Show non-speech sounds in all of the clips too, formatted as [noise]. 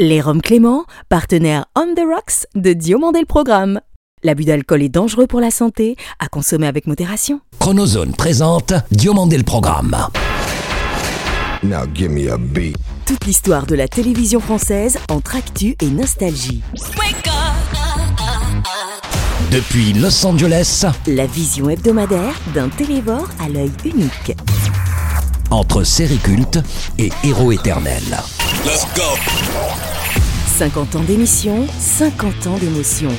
Les Roms Clément, partenaire On the Rocks de Diomandé le Programme. L'abus d'alcool est dangereux pour la santé, à consommer avec modération. Chronozone présente Diomandé le Programme. Now give me a beat. Toute l'histoire de la télévision française entre actu et nostalgie. Depuis Los Angeles, La vision hebdomadaire d'un télévore à l'œil unique. entre série culte et héros éternel. 50 ans d'émission, 50 ans d'émotion.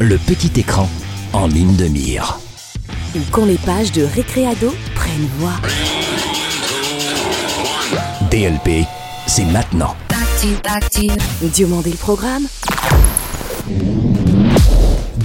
Le petit écran en ligne de mire. Ou quand les pages de Récréado prennent voix. DLP, c'est maintenant. Diomandé le programme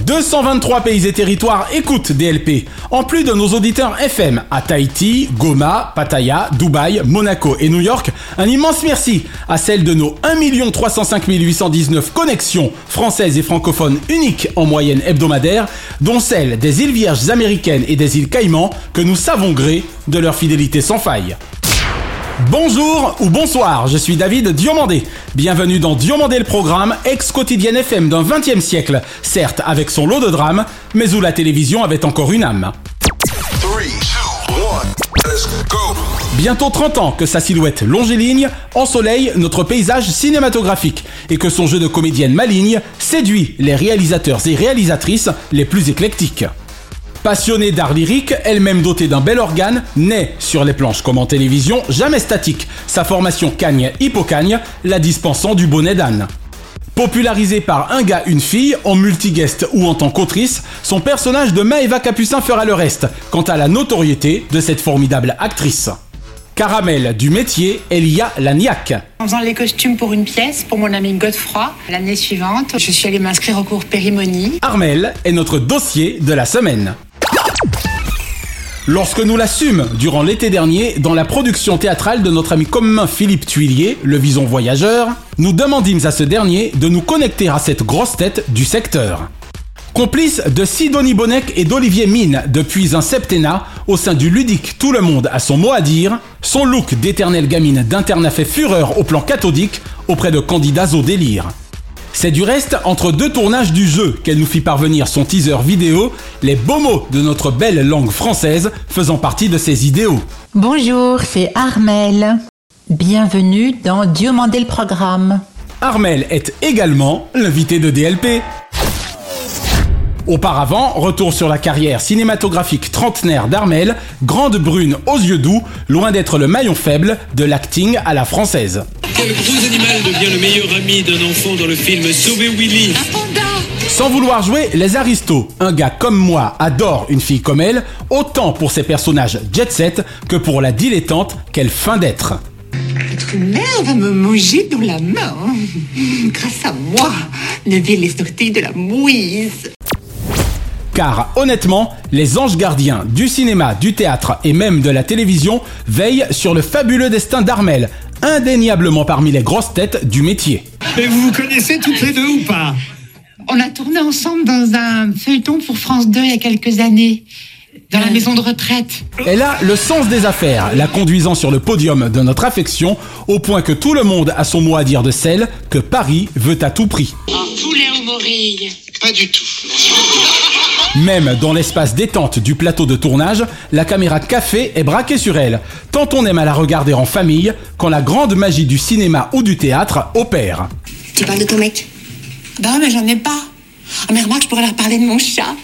223 pays et territoires écoutent DLP, en plus de nos auditeurs FM à Tahiti, Goma, Pattaya, Dubaï, Monaco et New York. Un immense merci à celles de nos 1 305 819 connexions françaises et francophones uniques en moyenne hebdomadaire, dont celles des îles Vierges américaines et des îles Caïmans, que nous savons gré de leur fidélité sans faille. Bonjour ou bonsoir, je suis David Diomandé. Bienvenue dans Diomandé le programme, ex-quotidienne FM d'un 20e siècle, certes avec son lot de drames, mais où la télévision avait encore une âme. Three, two, one, let's go. Bientôt 30 ans que sa silhouette longiligne ensoleille notre paysage cinématographique et que son jeu de comédienne maligne séduit les réalisateurs et réalisatrices les plus éclectiques. Passionnée d'art lyrique, elle-même dotée d'un bel organe, naît sur les planches comme en télévision, jamais statique. Sa formation cagne-hippocagne, la dispensant du bonnet d'âne. Popularisé par un gars, une fille, en multiguest ou en tant qu'autrice, son personnage de Maëva Capucin fera le reste, quant à la notoriété de cette formidable actrice. Caramel du métier, Elia Lagnac. En faisant les costumes pour une pièce, pour mon ami Godefroy, l'année suivante, je suis allée m'inscrire au cours Périmonie. Armel est notre dossier de la semaine. Lorsque nous l'assûmes durant l'été dernier dans la production théâtrale de notre ami commun Philippe Tuillier, le vison voyageur, nous demandîmes à ce dernier de nous connecter à cette grosse tête du secteur. Complice de Sidonie Bonnec et d'Olivier Mine depuis un septennat, au sein du ludique Tout le monde a son mot à dire, son look d'éternelle gamine d'internat fait fureur au plan cathodique auprès de candidats au délire. C'est du reste entre deux tournages du jeu qu'elle nous fit parvenir son teaser vidéo, les beaux mots de notre belle langue française faisant partie de ses idéaux. Bonjour, c'est Armel. Bienvenue dans Diomandé le programme. Armel est également l'invité de DLP. Auparavant, retour sur la carrière cinématographique trentenaire d'Armel, grande brune aux yeux doux, loin d'être le maillon faible de l'acting à la française. Quel gros animal devient le meilleur ami d'un enfant dans le film Sauver Willy Sans vouloir jouer les aristos, un gars comme moi adore une fille comme elle, autant pour ses personnages jet set que pour la dilettante qu'elle feint d'être. Votre mère va me manger dans la main. Grâce à moi, ne les sortir de la mouise. Car honnêtement, les anges gardiens du cinéma, du théâtre et même de la télévision veillent sur le fabuleux destin d'Armel, indéniablement parmi les grosses têtes du métier. Mais vous vous connaissez toutes les deux ou pas? On a tourné ensemble dans un feuilleton pour France 2 il y a quelques années, dans la maison de retraite. Elle a le sens des affaires, la conduisant sur le podium de notre affection, au point que tout le monde a son mot à dire de celle que Paris veut à tout prix. Poulet aux morilles. Pas du tout. Même dans l'espace détente du plateau de tournage, la caméra café est braquée sur elle, tant on aime à la regarder en famille quand la grande magie du cinéma ou du théâtre opère. Tu parles de ton mec? Bah, mais j'en ai pas. Ah, mais remarque, je pourrais leur parler de mon chat.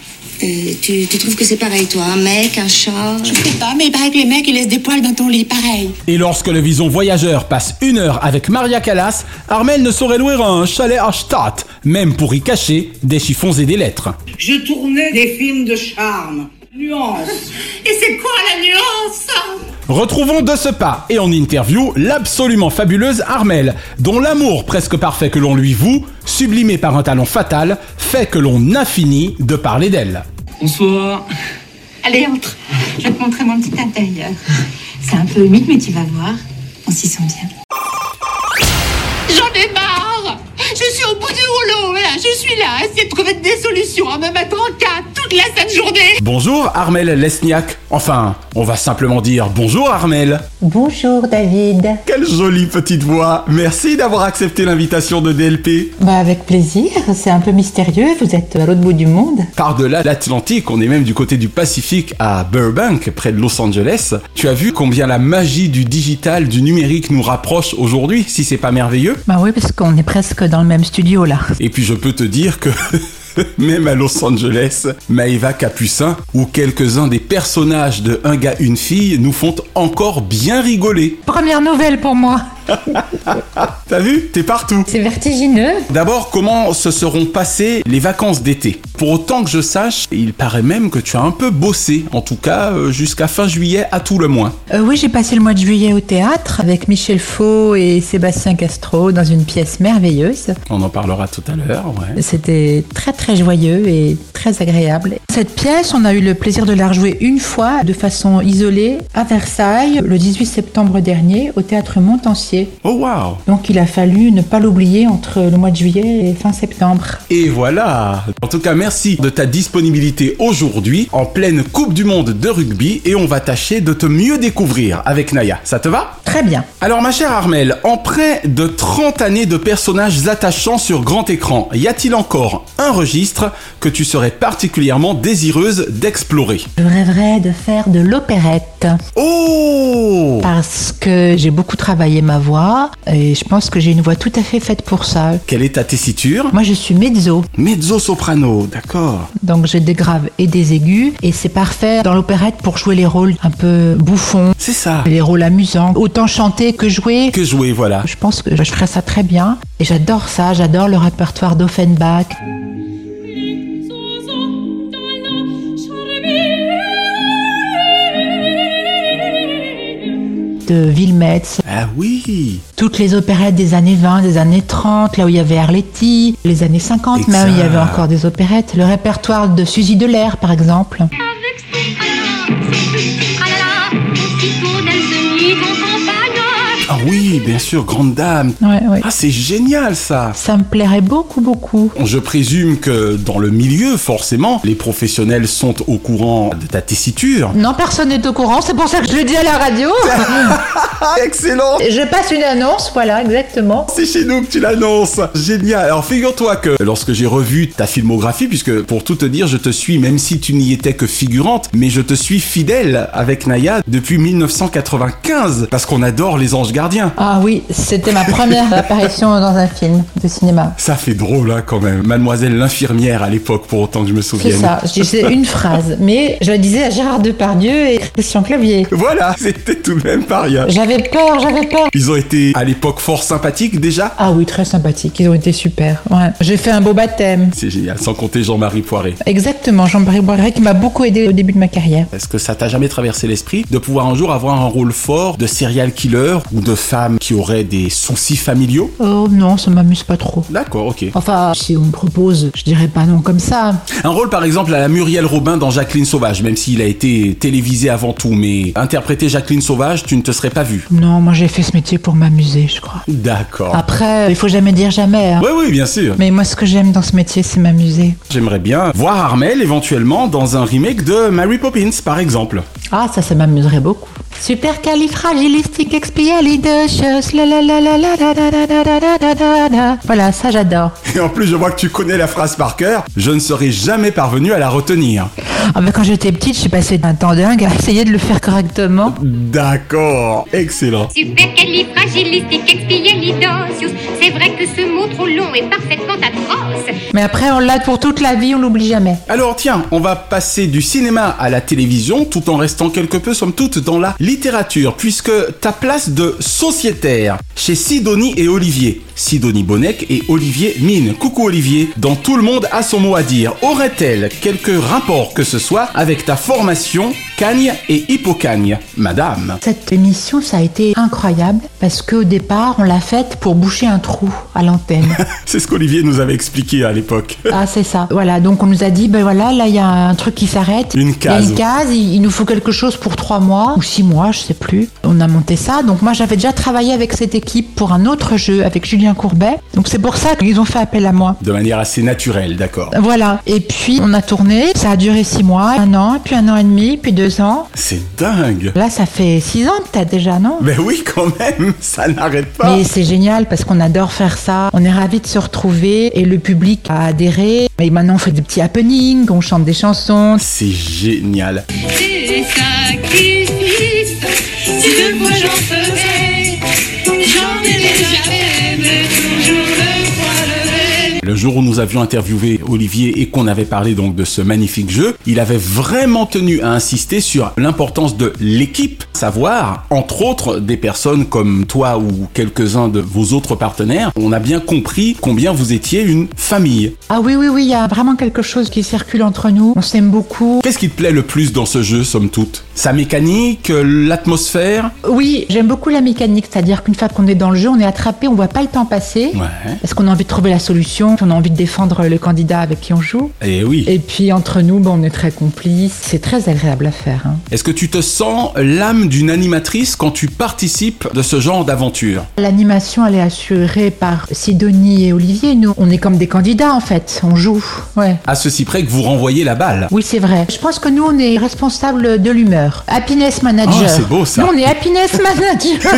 Euh, tu, tu trouves que c'est pareil, toi Un mec, un chat Je sais pas, mais il paraît que les mecs, ils laissent des poils dans ton lit, pareil. Et lorsque le vison voyageur passe une heure avec Maria Callas, Armel ne saurait louer un chalet à Stadt, même pour y cacher des chiffons et des lettres. Je tournais des films de charme. Nuance. Et c'est quoi la nuance? Retrouvons de ce pas et en interview l'absolument fabuleuse Armel, dont l'amour presque parfait que l'on lui voue, sublimé par un talent fatal, fait que l'on a fini de parler d'elle. Bonsoir. Allez, entre. Je vais te montrer mon petit intérieur. C'est un peu humide, mais tu vas voir. On s'y sent bien. Suis là. Je suis là, à essayer de trouver des solutions, à me mettre en cas toute la sainte journée. Bonjour Armel Lesniak. Enfin, on va simplement dire bonjour Armel. Bonjour David. Quelle jolie petite voix. Merci d'avoir accepté l'invitation de DLP. Bah avec plaisir, c'est un peu mystérieux, vous êtes à l'autre bout du monde. Par-delà l'Atlantique, on est même du côté du Pacifique à Burbank, près de Los Angeles. Tu as vu combien la magie du digital, du numérique nous rapproche aujourd'hui, si c'est pas merveilleux? Bah oui, parce qu'on est presque dans le même studio là. Et puis je peux te dire que [laughs] même à Los Angeles, Maeva Capucin ou quelques-uns des personnages de Un gars, une fille nous font encore bien rigoler. Première nouvelle pour moi. [laughs] T'as vu? T'es partout. C'est vertigineux. D'abord, comment se seront passées les vacances d'été? Pour autant que je sache, il paraît même que tu as un peu bossé, en tout cas euh, jusqu'à fin juillet à tout le moins. Euh, oui, j'ai passé le mois de juillet au théâtre avec Michel Faux et Sébastien Castro dans une pièce merveilleuse. On en parlera tout à l'heure, ouais. C'était très très joyeux et très agréable. Cette pièce, on a eu le plaisir de la rejouer une fois de façon isolée à Versailles le 18 septembre dernier au théâtre Montancier. Oh wow. Donc il a fallu ne pas l'oublier entre le mois de juillet et fin septembre. Et voilà. En tout cas, merci de ta disponibilité aujourd'hui en pleine Coupe du Monde de rugby et on va tâcher de te mieux découvrir avec Naya. Ça te va? Très bien. Alors ma chère Armel, en près de 30 années de personnages attachants sur grand écran, y a-t-il encore un registre que tu serais particulièrement désireuse d'explorer? Je rêverais de faire de l'opérette. Oh! Parce que j'ai beaucoup travaillé ma voix et je pense que j'ai une voix tout à fait faite pour ça. Quelle est ta tessiture? Moi je suis mezzo, Mezzo-soprano, d'accord. donc j'ai des graves et des aigus et c'est parfait dans l'opérette pour jouer les rôles un peu bouffons, C'est ça. les rôles amusants. Autant chanter que jouer. Que jouer, voilà. Je pense que je ferais ça très bien et j'adore ça, j'adore le répertoire d'Offenbach. De Ah oui toutes les opérettes des années 20, des années 30, là où il y avait Arletty, les années 50 même, il y avait encore des opérettes. Le répertoire de Suzy Delair, par exemple. Oui, bien sûr, grande dame. Ouais, ouais. Ah, c'est génial ça Ça me plairait beaucoup, beaucoup. Je présume que dans le milieu, forcément, les professionnels sont au courant de ta tessiture. Non, personne n'est au courant, c'est pour ça que je le dis à la radio. [laughs] Excellent je passe une annonce, voilà, exactement. C'est chez nous que tu l'annonces. Génial. Alors figure-toi que lorsque j'ai revu ta filmographie, puisque pour tout te dire, je te suis, même si tu n'y étais que figurante, mais je te suis fidèle avec Naya depuis 1995, parce qu'on adore les anges gardiens. Ah oui, c'était ma première [laughs] apparition dans un film de cinéma. Ça fait drôle hein, quand même. Mademoiselle l'infirmière à l'époque, pour autant que je me C'est souvienne. ça, je disais une [laughs] phrase, mais je le disais à Gérard Depardieu et Christian Clavier. Voilà, c'était tout de même pas rien. J'avais peur, j'avais peur. Ils ont été à l'époque fort sympathiques déjà? Ah oui, très sympathiques, ils ont été super. Ouais. J'ai fait un beau baptême. C'est génial, sans compter Jean-Marie Poiré. Exactement, Jean-Marie Boiret qui m'a beaucoup aidé au début de ma carrière. Est-ce que ça t'a jamais traversé l'esprit de pouvoir un jour avoir un rôle fort de serial killer ou de femme qui aurait des soucis familiaux? Oh non, ça m'amuse pas trop. D'accord, ok. Enfin, si on me propose, je dirais pas non comme ça. Un rôle par exemple à la Muriel Robin dans Jacqueline Sauvage, même s'il a été télévisé avant tout, mais interpréter Jacqueline Sauvage, tu ne te serais pas vu. Non, moi j'ai fait ce métier pour m'amuser, je crois. D'accord. Après, il faut jamais dire jamais. hein. Oui, oui, bien sûr. Mais moi, ce que j'aime dans ce métier, c'est m'amuser. J'aimerais bien voir Armel éventuellement dans un remake de Mary Poppins, par exemple. Ah, ça, ça m'amuserait beaucoup. Super califragilisticexpialidocious. La la la la la la la la la la la la la. Voilà, ça j'adore. Et en plus, je vois que tu connais la phrase par cœur. Je ne serais jamais parvenu à la retenir. Ah, bah, quand j'étais petite, j'ai passé un temps dingue à essayer de le faire correctement. D'accord. Excellent. Supercalifragilisticexpialidocious. C'est vrai que ce mot trop long est parfaitement atroce. Mais après, on l'a pour toute la vie, on l'oublie jamais. Alors tiens, on va passer du cinéma à la télévision tout en restant quelque peu somme toute dans la littérature puisque ta place de sociétaire chez Sidonie et Olivier, Sidonie Bonnec et Olivier Mine. Coucou Olivier, dans Tout le monde a son mot à dire, aurait-elle quelque rapport que ce soit avec ta formation Cagne et Hippocagne Madame. Cette émission, ça a été incroyable parce qu'au départ, on l'a faite pour boucher un trou à l'antenne. [laughs] C'est ce qu'Olivier nous avait expliqué à l'époque. Ah, c'est ça. Voilà, donc on nous a dit, ben voilà, là, il y a un truc qui s'arrête. Une Il y a case. une case, il, il nous faut quelque chose pour trois mois ou six mois, je sais plus. On a monté ça, donc moi j'avais déjà travaillé avec cette équipe équipe pour un autre jeu avec Julien Courbet. Donc c'est pour ça qu'ils ont fait appel à moi. De manière assez naturelle, d'accord. Voilà. Et puis on a tourné. Ça a duré six mois, un an, puis un an et demi, puis deux ans. C'est dingue. Là, ça fait six ans peut-être déjà, non? Mais oui, quand même, [laughs] ça n'arrête pas. Mais c'est génial parce qu'on adore faire ça. On est ravis de se retrouver et le public a adhéré. Et maintenant, on fait des petits happenings, on chante des chansons. C'est génial. Des sacrifices, si deux fois j'en ferais, j'en jour où nous avions interviewé Olivier et qu'on avait parlé donc de ce magnifique jeu, il avait vraiment tenu à insister sur l'importance de l'équipe, savoir, entre autres, des personnes comme toi ou quelques-uns de vos autres partenaires, on a bien compris combien vous étiez une famille. Ah oui, oui, oui, il y a vraiment quelque chose qui circule entre nous. On s'aime beaucoup. Qu'est-ce qui te plaît le plus dans ce jeu, somme toute? Sa mécanique, l'atmosphère? Oui, j'aime beaucoup la mécanique, c'est-à-dire qu'une fois qu'on est dans le jeu, on est attrapé, on voit pas le temps passer. Ouais. Parce qu'on a envie de trouver la solution, on a envie de défendre le candidat avec qui on joue. Et oui. Et puis entre nous, bon, on est très complices. C'est très agréable à faire. hein. Est-ce que tu te sens l'âme d'une animatrice quand tu participes de ce genre d'aventure? L'animation, elle est assurée par Sidonie et Olivier. Nous, on est comme des candidats en fait. On joue. Ouais. À ceci près que vous renvoyez la balle. Oui, c'est vrai. Je pense que nous, on est responsable de l'humeur. Happiness manager. Oh, c'est beau, ça. Nous, on est happiness [laughs] manager.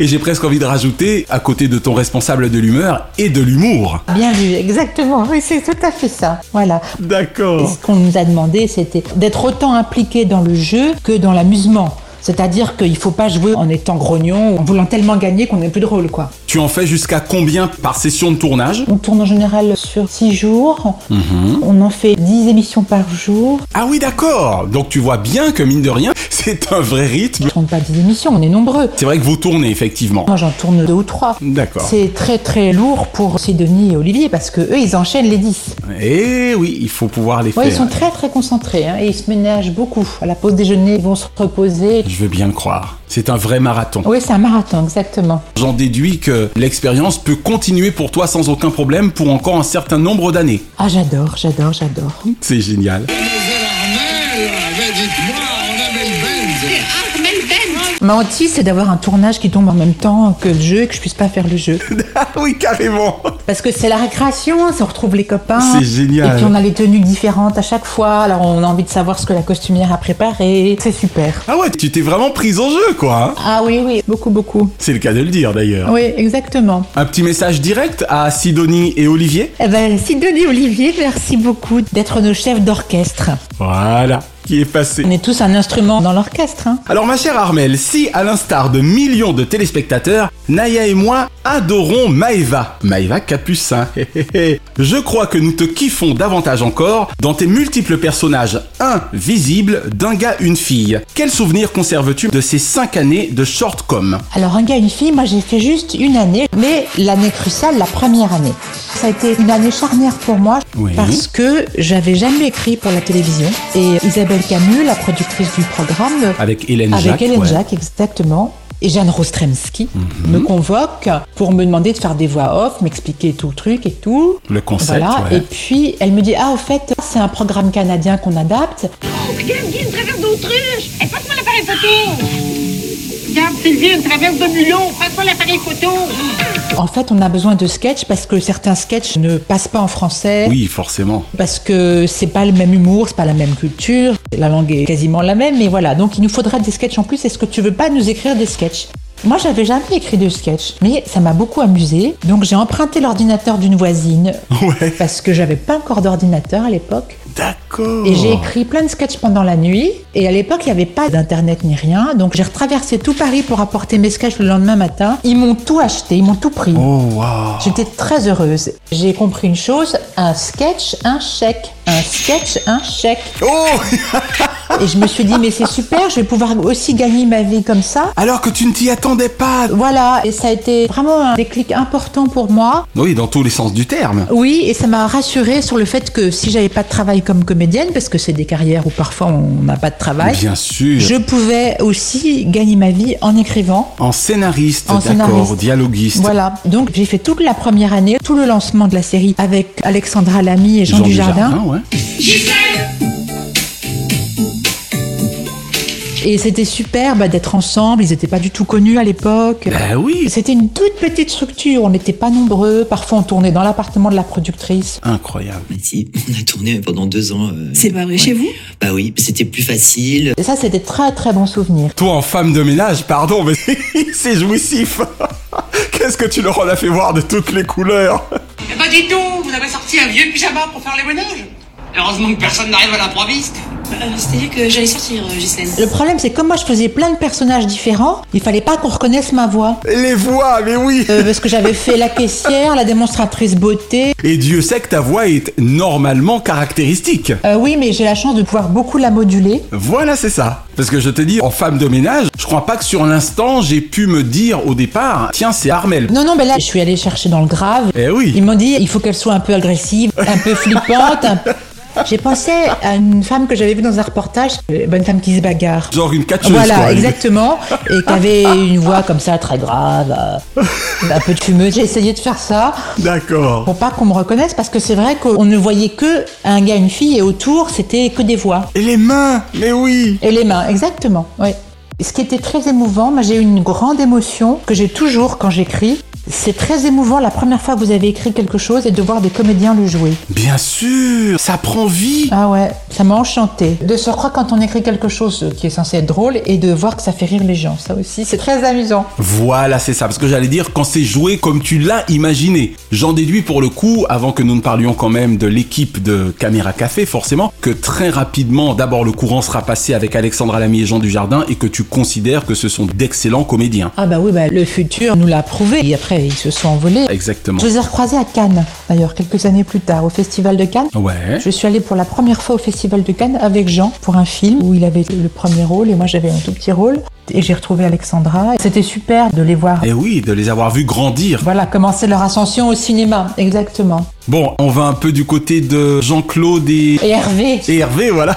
Et j'ai presque envie de rajouter, à côté de ton responsable de l'humeur et de l'humour. Bien vu, exactement. Oui, c'est tout à fait ça. Voilà. Et D'accord. ce qu'on nous a demandé, c'était d'être autant impliqué dans le jeu que dans l'amusement. C'est-à-dire qu'il faut pas jouer en étant grognon, en voulant tellement gagner qu'on est plus drôle, quoi. Tu en fais jusqu'à combien par session de tournage? On tourne en général sur 6 jours. Mhm. On en fait 10 émissions par jour. Ah oui, d'accord. Donc tu vois bien que mine de rien, [laughs] c'est un vrai rythme. On tourne pas 10 émissions, on est nombreux. C'est vrai que vous tournez effectivement. Moi, j'en tourne deux ou trois. D'accord. C'est très très lourd pour Sidonie et Olivier parce que eux, ils enchaînent les 10. Et oui, il faut pouvoir les Ouais, faire. ils sont très très concentrés hein, et ils se ménagent beaucoup. À la pause déjeuner, ils vont se reposer. Je veux bien le croire. C'est un vrai marathon. Oui, c'est un marathon, exactement. J'en déduis que l'expérience peut continuer pour toi sans aucun problème pour encore un certain nombre d'années. Ah, j'adore, j'adore, j'adore. C'est génial. Ma hantise, c'est d'avoir un tournage qui tombe en même temps que le jeu et que je puisse pas faire le jeu. [laughs] Ah oui, carrément. Parce que c'est la récréation, on retrouve les copains. C'est génial. Et puis on a les tenues différentes à chaque fois, alors on a envie de savoir ce que la costumière a préparé. C'est super. Ah ouais, tu t'es vraiment prise en jeu, quoi. Ah oui, oui, beaucoup, beaucoup. C'est le cas de le dire d'ailleurs. Oui, exactement. Un petit message direct à Sidonie et Olivier. Eh ben, Sidonie Olivier, merci beaucoup d'être nos chefs d'orchestre. Voilà, qui est passé. On est tous un instrument dans l'orchestre. Hein. Alors ma chère Armel, si à l'instar de millions de téléspectateurs, Naya et moi adorons Maeva, Maeva Capucin, [laughs] je crois que nous te kiffons davantage encore dans tes multiples personnages invisibles d'un gars, une fille. Quel souvenir conserves-tu de ces 5 années de shortcom Alors, un gars, une fille, moi j'ai fait juste une année, mais l'année cruciale, la première année. Ça a été une année charnière pour moi Oui. parce que j'avais jamais écrit pour la télévision. Et Isabelle Camus, la productrice du programme, Avec Hélène avec Jacques Hélène ouais. Jacques, exactement. Et Jeanne Rostremski Mhm. me convoque pour me demander de faire des voix off, m'expliquer tout le truc et tout. Le concept, Voilà. ouais. Et puis elle me dit ah au fait c'est un programme canadien qu'on adapte. Regarde, il y a une traverse d'autruche. Et passe-moi l'appareil photo. Regarde, Sylvie, une traverse de mulot. Passe-moi l'appareil photo. En fait on a besoin de sketchs parce que certains sketchs ne passent pas en français. Oui, forcément. Parce que c'est pas le même humour, c'est pas la même culture, la langue est quasiment la même, mais voilà. Donc il nous faudra des sketchs en plus. Est-ce que tu veux pas nous écrire des sketchs? Moi, j'avais jamais écrit de sketch, mais ça m'a beaucoup amusé. Donc, j'ai emprunté l'ordinateur d'une voisine Ouais. parce que j'avais pas encore d'ordinateur à l'époque. D'accord. Et j'ai écrit plein de sketchs pendant la nuit. Et à l'époque, il n'y avait pas d'internet ni rien. Donc, j'ai retraversé tout Paris pour apporter mes sketchs le lendemain matin. Ils m'ont tout acheté, ils m'ont tout pris. Oh, waouh. J'étais très heureuse. J'ai compris une chose un sketch, un chèque. Un sketch, un chèque. Oh [laughs] Et je me suis dit, mais c'est super, je vais pouvoir aussi gagner ma vie comme ça. Alors que tu ne t'y attendais pas. Voilà, et ça a été vraiment un déclic important pour moi. Oui, dans tous les sens du terme. Oui, et ça m'a rassurée sur le fait que si j'avais pas de travail comme comédienne, parce que c'est des carrières où parfois on n'a pas de travail, Bien sûr. je pouvais aussi gagner ma vie en écrivant. En scénariste, En d'accord, scénariste. dialoguiste. Voilà, donc j'ai fait toute la première année, tout le lancement de la série avec Alexandra Lamy et Jean, Dujardin. ouais. Et c'était super bah, d'être ensemble. Ils n'étaient pas du tout connus à l'époque. Bah oui. C'était une toute petite structure. On n'était pas nombreux. Parfois, on tournait dans l'appartement de la productrice. Incroyable. Si, on a tourné pendant deux ans. euh, C'est pas vrai, ouais. chez vous? Bah oui, c'était plus facile. Et ça, c'était très très bon souvenir. Toi, en femme de ménage, pardon, mais [laughs] c'est jouissif. [laughs] Qu'est-ce que tu leur en as fait voir de toutes les couleurs? Eh ben dis donc, vous avez sorti un vieux pyjama pour faire les ménages? Heureusement que personne n'arrive à l'improviste. Euh, C'est-à-dire que j'allais sortir, euh, Ghislaine. Le problème, c'est que comme moi, je faisais plein de personnages différents, il fallait pas qu'on reconnaisse ma voix. Les voix, mais oui Euh, parce que j'avais fait la caissière, la démonstratrice beauté. Et Dieu sait que ta voix est normalement caractéristique. Euh, oui, mais j'ai la chance de pouvoir beaucoup la moduler. Voilà, c'est ça. Parce que je te dis, en femme de ménage, je crois pas que sur l'instant, j'ai pu me dire au départ, tiens, c'est Armel. Non, non, mais là, je suis allée chercher dans le grave. Eh oui. Ils m'ont dit, il faut qu'elle soit un peu agressive, un peu flippante. un- J'ai pensé à une femme que j'avais vue dans un reportage, une femme qui se bagarre. Genre une catcheuse, Voilà, quoi. exactement. Et qui avait [laughs] une voix comme ça, très grave, euh, un peu de fumeuse. J'ai essayé de faire ça D'accord. pour pas qu'on me reconnaisse, parce que c'est vrai qu'on ne voyait que un gars, une fille, et autour, c'était que des voix. Et les mains, mais oui. Et les mains, exactement, oui. Ce qui était très émouvant, moi j'ai eu une grande émotion que j'ai toujours quand j'écris. C'est très émouvant la première fois que vous avez écrit quelque chose et de voir des comédiens le jouer. Bien sûr, ça prend vie. Ah ouais, ça m'a enchanté. De se croire quand on écrit quelque chose qui est censé être drôle et de voir que ça fait rire les gens. Ça aussi, c'est très amusant. Voilà, c'est ça. Parce que j'allais dire, quand c'est joué comme tu l'as imaginé. J'en déduis pour le coup, avant que nous ne parlions quand même de l'équipe de Caméra Café, forcément, que très rapidement, d'abord le courant sera passé avec Alexandra Lamy et Jean Dujardin et que tu considères que ce sont d'excellents comédiens. Ah bah oui, bah, le futur nous l'a prouvé. Et après, ils se sont envolés. Exactement. Je les ai recroisés à Cannes, d'ailleurs, quelques années plus tard, au Festival de Cannes. Ouais. Je suis allée pour la première fois au Festival de Cannes avec Jean pour un film où il avait le premier rôle et moi j'avais un tout petit rôle. Et j'ai retrouvé Alexandra. C'était super de les voir. Et oui, de les avoir vus grandir. Voilà, commencer leur ascension au cinéma, exactement. Bon, on va un peu du côté de Jean-Claude et... Et Hervé. et Hervé, voilà.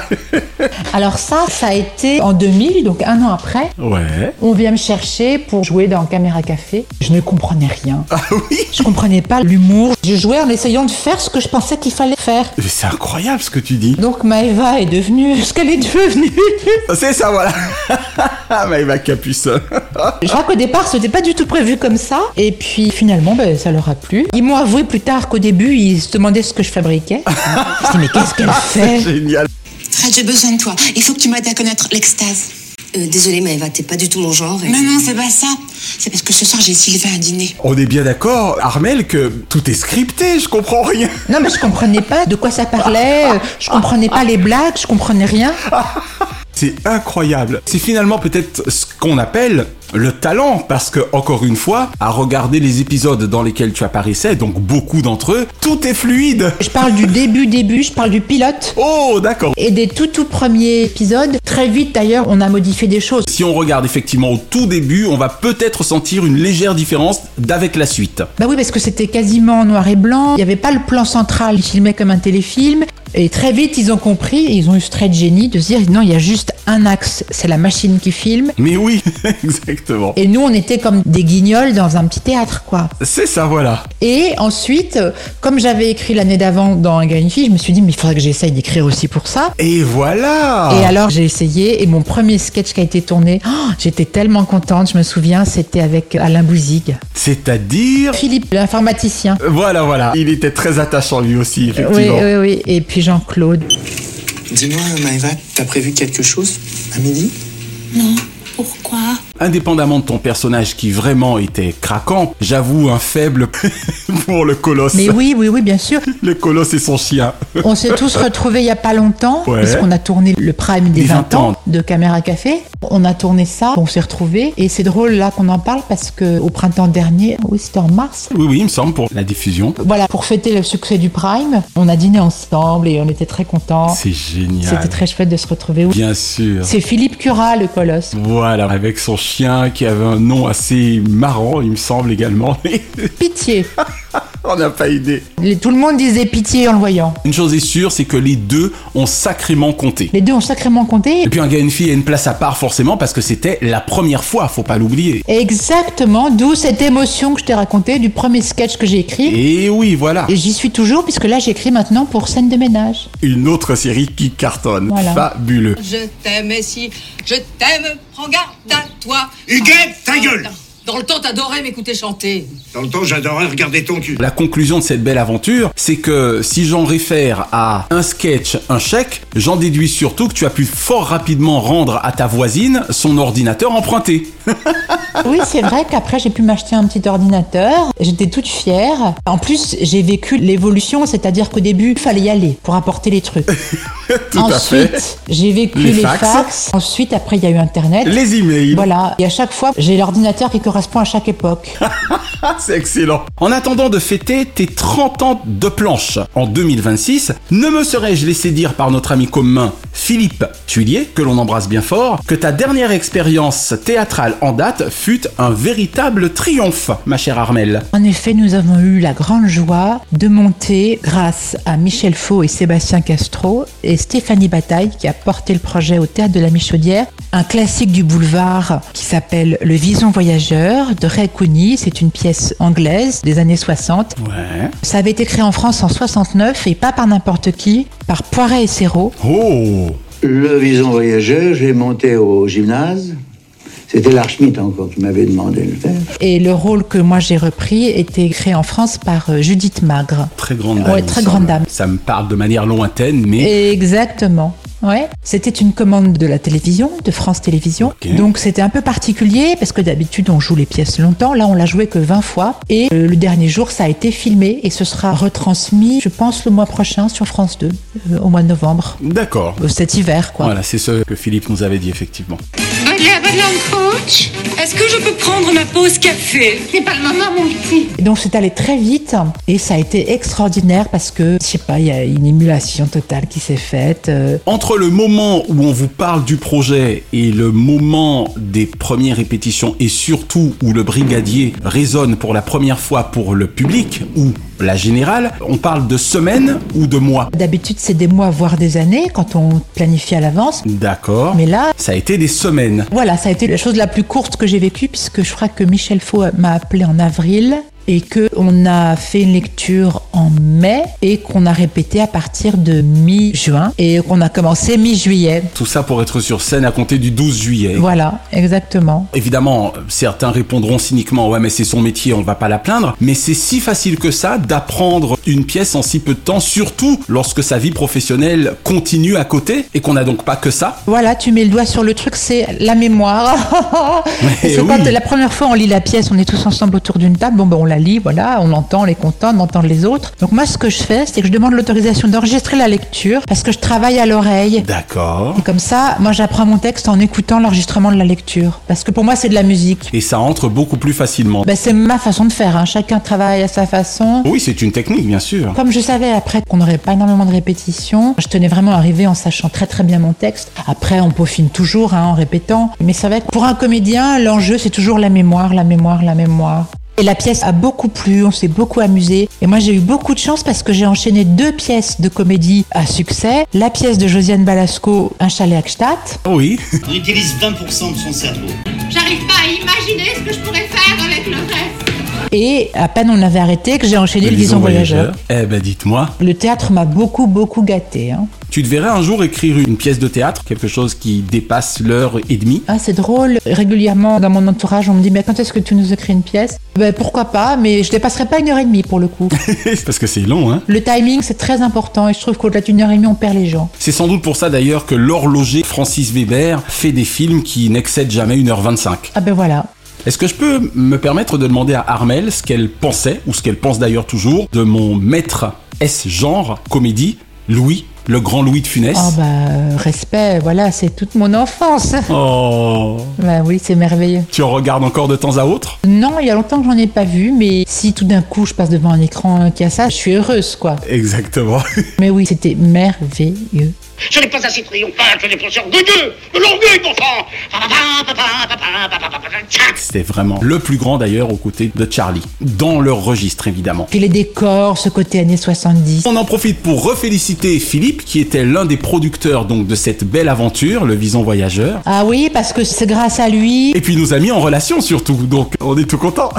[laughs] Alors ça, ça a été en 2000, donc un an après. Ouais. On vient me chercher pour jouer dans Caméra Café. Je ne comprenais rien. Ah oui? Je comprenais pas l'humour. Je jouais en essayant de faire ce que je pensais qu'il fallait faire. Mais C'est incroyable ce que tu dis. Donc Maëva est devenue ce qu'elle est devenue. [laughs] C'est ça, voilà. [laughs] Maëva Capucin. Je crois qu'au départ, c'était pas du tout prévu comme ça. Et puis finalement, ben, ça leur a plu. Ils m'ont avoué plus tard qu'au début, ils se demandaient ce que je fabriquais. je me dis, mais qu'est-ce qu'elle fait Génial. Fred, j'ai besoin de toi. Il faut que tu m'aides à connaître l'extase. Euh, désolée, mais Eva, t'es pas du tout mon genre. et- Non, non, c'est pas ça. C'est parce que ce soir, j'ai Sylvain à dîner. On est bien d'accord, Armel, que tout est scripté, je comprends rien. Non, mais je comprenais pas de quoi ça parlait. Je comprenais pas les blagues. Je comprenais rien. [laughs] C'est incroyable. C'est finalement peut-être ce qu'on appelle le talent, parce que, encore une fois, à regarder les épisodes dans lesquels tu apparaissais, donc beaucoup d'entre eux, tout est fluide. Je parle du début, début. Je parle du pilote. Oh, d'accord. Et des tout tout premiers épisodes, très vite d'ailleurs, on a modifié des choses. Si on regarde effectivement au tout début, on va peut-être sentir une légère différence d'avec la suite. Bah oui, parce que c'était quasiment en noir et blanc. Il n'y avait pas le plan central. Ils filmaient comme un téléfilm. Et très vite, ils ont compris, et ils ont eu ce trait de génie de se dire non, il y a juste un axe, c'est la machine qui filme. Mais oui, [laughs] exactement. Et nous, on était comme des guignols dans un petit théâtre, quoi. C'est ça, voilà. Et ensuite, comme j'avais écrit l'année d'avant dans Un gars, une fille, je me suis dit, mais il faudrait que j'essaye d'écrire aussi pour ça. Et voilà. Et alors, j'ai essayé, et mon premier sketch qui a été tourné, oh, j'étais tellement contente, je me souviens, c'était avec Alain Bouzig. C'est-à-dire... Philippe, l'informaticien. Voilà, voilà. Il était très attachant lui aussi, Oui, effectivement. oui, oui. Et puis Jean-Claude. Dis-moi, Maëva, t'as prévu quelque chose à midi? Non, pourquoi? Indépendamment de ton personnage qui vraiment était craquant, j'avoue un faible [laughs] pour le colosse. Mais oui, oui, oui, bien sûr. [laughs] Le colosse et son chien. On s'est tous retrouvés il y a pas longtemps, Ouais. parce qu'on a tourné le prime des Des 20, 20 ans de Caméra Café. On a tourné ça, on s'est retrouvés. Et c'est drôle là qu'on en parle parce que au printemps dernier, oui, c'était en mars. Oui, oui, il me semble, pour la diffusion. Voilà, pour fêter le succès du prime, on a dîné ensemble et on était très contents. C'est génial. C'était très chouette de se retrouver. Bien sûr. C'est Philippe Curat, le colosse. Voilà, avec son chien qui avait un nom assez marrant, il me semble également. Pitié. [laughs] [laughs] On n'a pas idée. Tout le monde disait pitié en le voyant. Une chose est sûre, c'est que les deux ont sacrément compté. Les deux ont sacrément compté. Et puis un gars et une fille a une place à part forcément parce que c'était la première fois, faut pas l'oublier. Exactement, d'où cette émotion que je t'ai racontée du premier sketch que j'ai écrit. Et oui, voilà. Et j'y suis toujours puisque là j'écris maintenant pour scène de ménage. Une autre série qui cartonne. Voilà. Fabuleux. Je t'aime si je t'aime, prends garde à toi. Huguette, ta gueule Dans le temps, t'adorais m'écouter chanter. Dans le temps, j'adorais regarder ton cul. La conclusion de cette belle aventure, c'est que si j'en réfère à un sketch, un chèque, j'en déduis surtout que tu as pu fort rapidement rendre à ta voisine son ordinateur emprunté. [laughs] Oui, c'est vrai qu'après j'ai pu m'acheter un petit ordinateur. J'étais toute fière. En plus, j'ai vécu l'évolution, c'est-à-dire qu'au début, il fallait y aller pour apporter les trucs. [laughs] Tout à Ensuite, fait. j'ai vécu Les les, fax. fax. Ensuite, après, il y a eu Internet. Les emails. Voilà. Et à chaque fois, j'ai l'ordinateur qui correspond à chaque époque. [laughs] C'est excellent. En attendant de fêter tes 30 ans de planche en 2026, ne me serais-je laissé dire par notre ami commun Philippe Tuilier, que l'on embrasse bien fort, que ta dernière expérience théâtrale en date fut un véritable triomphe, ma chère Armelle? En effet, nous avons eu la grande joie de monter, grâce à Michel Faux et Sébastien Castro et Stéphanie Bataille, qui a porté le projet au théâtre de la Michaudière, un classique du boulevard qui s'appelle Le Vison Voyageur de Ray Cooney. C'est une pièce anglaise des années 60. Ouais. Ça avait été créé en France en 69 et pas par n'importe qui, par Poiret et Serrault. Oh Le Vison Voyageur, j'ai monté au gymnase. C'était l'Archmite encore qui m'avait demandé de le faire. Et le rôle que moi j'ai repris était créé en France par euh, Judith Magre. Très grande dame. Ouais, très grande dame. Ça me parle de manière lointaine, mais Exactement. Ouais. C'était une commande de la télévision, de France Télévisions. Donc c'était un peu particulier parce que d'habitude on joue les pièces longtemps. Là on l'a joué que 20 fois. Et euh, le dernier jour ça a été filmé et ce sera retransmis, je pense, le mois prochain sur France 2, euh, au mois de novembre. d'accord. Euh, Cet hiver quoi. Voilà, c'est ce que Philippe nous avait dit effectivement. Baudelaire, coach Est-ce que je peux prendre ma pause café C'est pas le moment, mon petit. Et donc c'est allé très vite et ça a été extraordinaire parce que, je sais pas, il y a une émulation totale qui s'est faite. euh, Entre le moment où on vous parle du projet et le moment des premières répétitions et surtout où le brigadier résonne pour la première fois pour le public ou la générale, on parle de semaines ou de mois? D'habitude c'est des mois voire des années quand on planifie à l'avance. D'accord. Mais là, Ça a été des semaines. Voilà, ça a été la chose la plus courte que j'ai vécue puisque je crois que Michel Faux m'a appelé en avril et que on a fait une lecture en mai et qu'on a répété à partir de mi-juin et qu'on a commencé mi-juillet. Tout ça pour être sur scène à compter du 12 juillet. Voilà, exactement. Évidemment, certains répondront cyniquement ouais mais c'est son métier, on va pas la plaindre, mais c'est si facile que ça d'apprendre une pièce en si peu de temps, surtout lorsque sa vie professionnelle continue à côté et qu'on n'a donc pas que ça. Voilà, tu mets le doigt sur le truc, c'est la mémoire. [laughs] C'est oui. la première fois on lit la pièce, on est tous ensemble autour d'une table, bon ben on la lit, voilà, on l'entend, on est content d'entendre les autres. Donc moi ce que je fais, c'est que je demande l'autorisation d'enregistrer la lecture parce que je travaille à l'oreille. D'accord. Et comme ça, moi j'apprends mon texte en écoutant l'enregistrement de la lecture. Parce que pour moi c'est de la musique. Et ça entre beaucoup plus facilement. Ben, c'est ma façon de faire, hein. chacun travaille à sa façon. Oui, c'est une technique, bien sûr. Comme je savais après qu'on n'aurait pas énormément de répétitions, je tenais vraiment à arriver en sachant très très bien mon texte. Après, on peaufine toujours hein, en répétant. Mais c'est vrai que pour un comédien, l'enjeu c'est toujours la mémoire, la mémoire, la mémoire. Et la pièce a beaucoup plu, on s'est beaucoup amusé. Et moi j'ai eu beaucoup de chance parce que j'ai enchaîné deux pièces de comédie à succès. La pièce de Josiane Balasco, Un chalet à Gstaad. Oui. On utilise 20% de son cerveau. J'arrive pas à imaginer ce que je pourrais faire. Et à peine on avait arrêté que j'ai enchaîné le Vison Voyageur. Eh ben dites-moi, Le théâtre m'a beaucoup beaucoup gâté. Hein. tu devrais un jour écrire une pièce de théâtre, quelque chose qui dépasse l'heure et demie? Ah, c'est drôle. Régulièrement, dans mon entourage, on me dit Mais quand est-ce que tu nous écris une pièce? Ben, Pourquoi pas, mais je dépasserai pas une heure et demie pour le coup. [laughs] Parce que c'est long, hein. le timing, c'est très important et je trouve qu'au-delà d'une heure et demie, on perd les gens. C'est sans doute pour ça d'ailleurs que l'horloger Francis Weber fait des films qui n'excèdent jamais 1h25. Ah ben voilà. Est-ce que je peux me permettre de demander à Armel ce qu'elle pensait, ou ce qu'elle pense d'ailleurs toujours, de mon maître S-genre comédie, Louis, le grand Louis de Funès Oh bah, respect, voilà, c'est toute mon enfance. Oh [laughs] bah oui, c'est merveilleux. Tu en regardes encore de temps à autre? Non, il y a longtemps que j'en ai pas vu, mais si tout d'un coup je passe devant un écran qui a ça, je suis heureuse, quoi. Exactement. [laughs] Mais oui, c'était merveilleux. Ce n'est pas assez triomphal, ce n'est pas orgueilleux, de l'orgueil, bon sang C'était vraiment le plus grand d'ailleurs aux côtés de Charlie, dans leur registre évidemment. Puis les décors, ce côté années 70. On en profite pour reféliciter Philippe qui était l'un des producteurs donc de cette belle aventure, le Vison Voyageur. Ah oui, parce que c'est grâce à lui. Et puis il nous a mis en relation surtout, donc on est tout content.